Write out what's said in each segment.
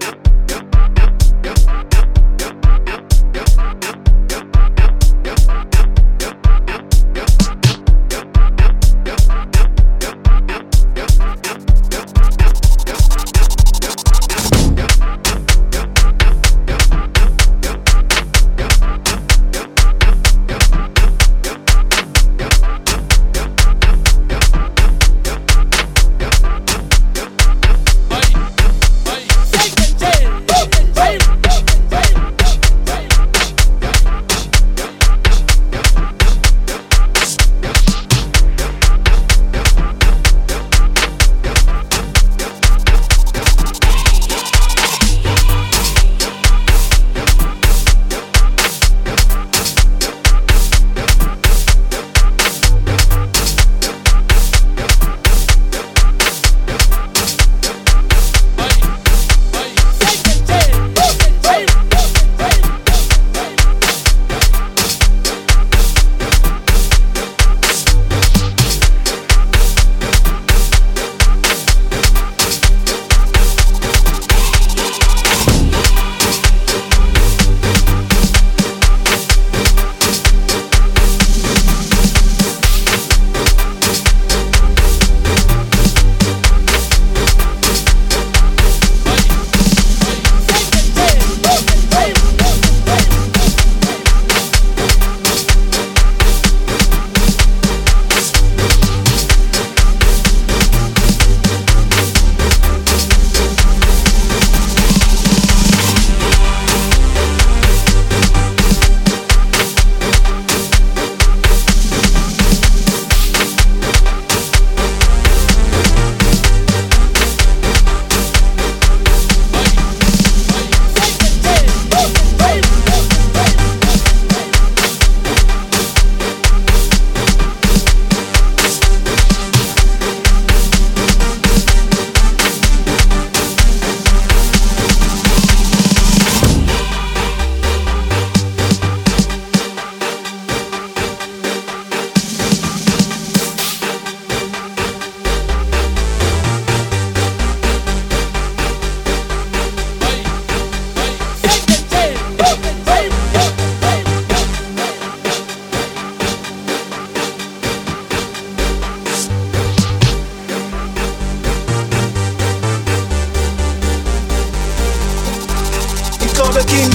Yep.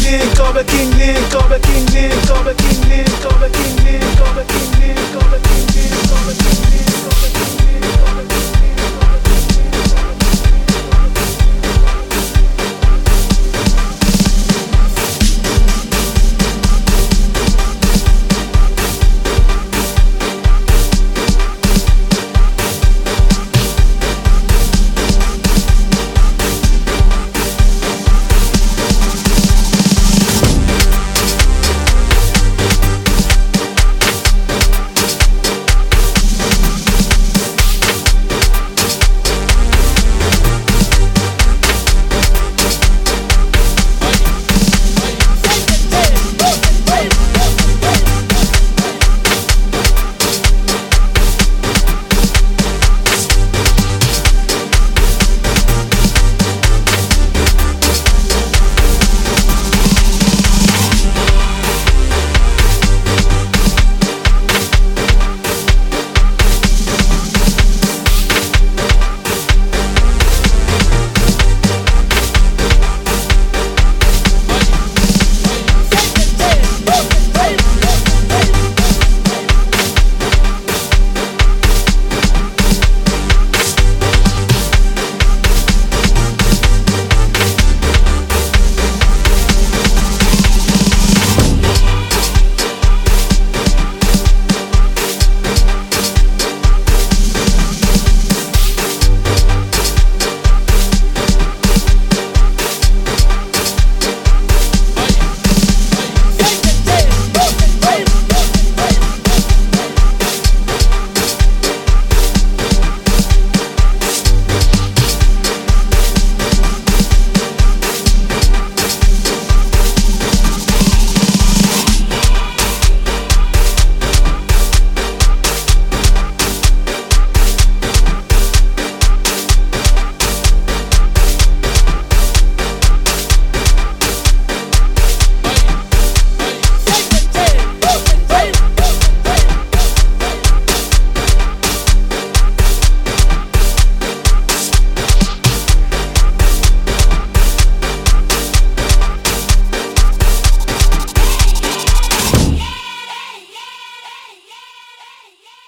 Kingly, cover Kingly, cover Kingly, cover Kingly, cover Kingly, cover Kingly, cover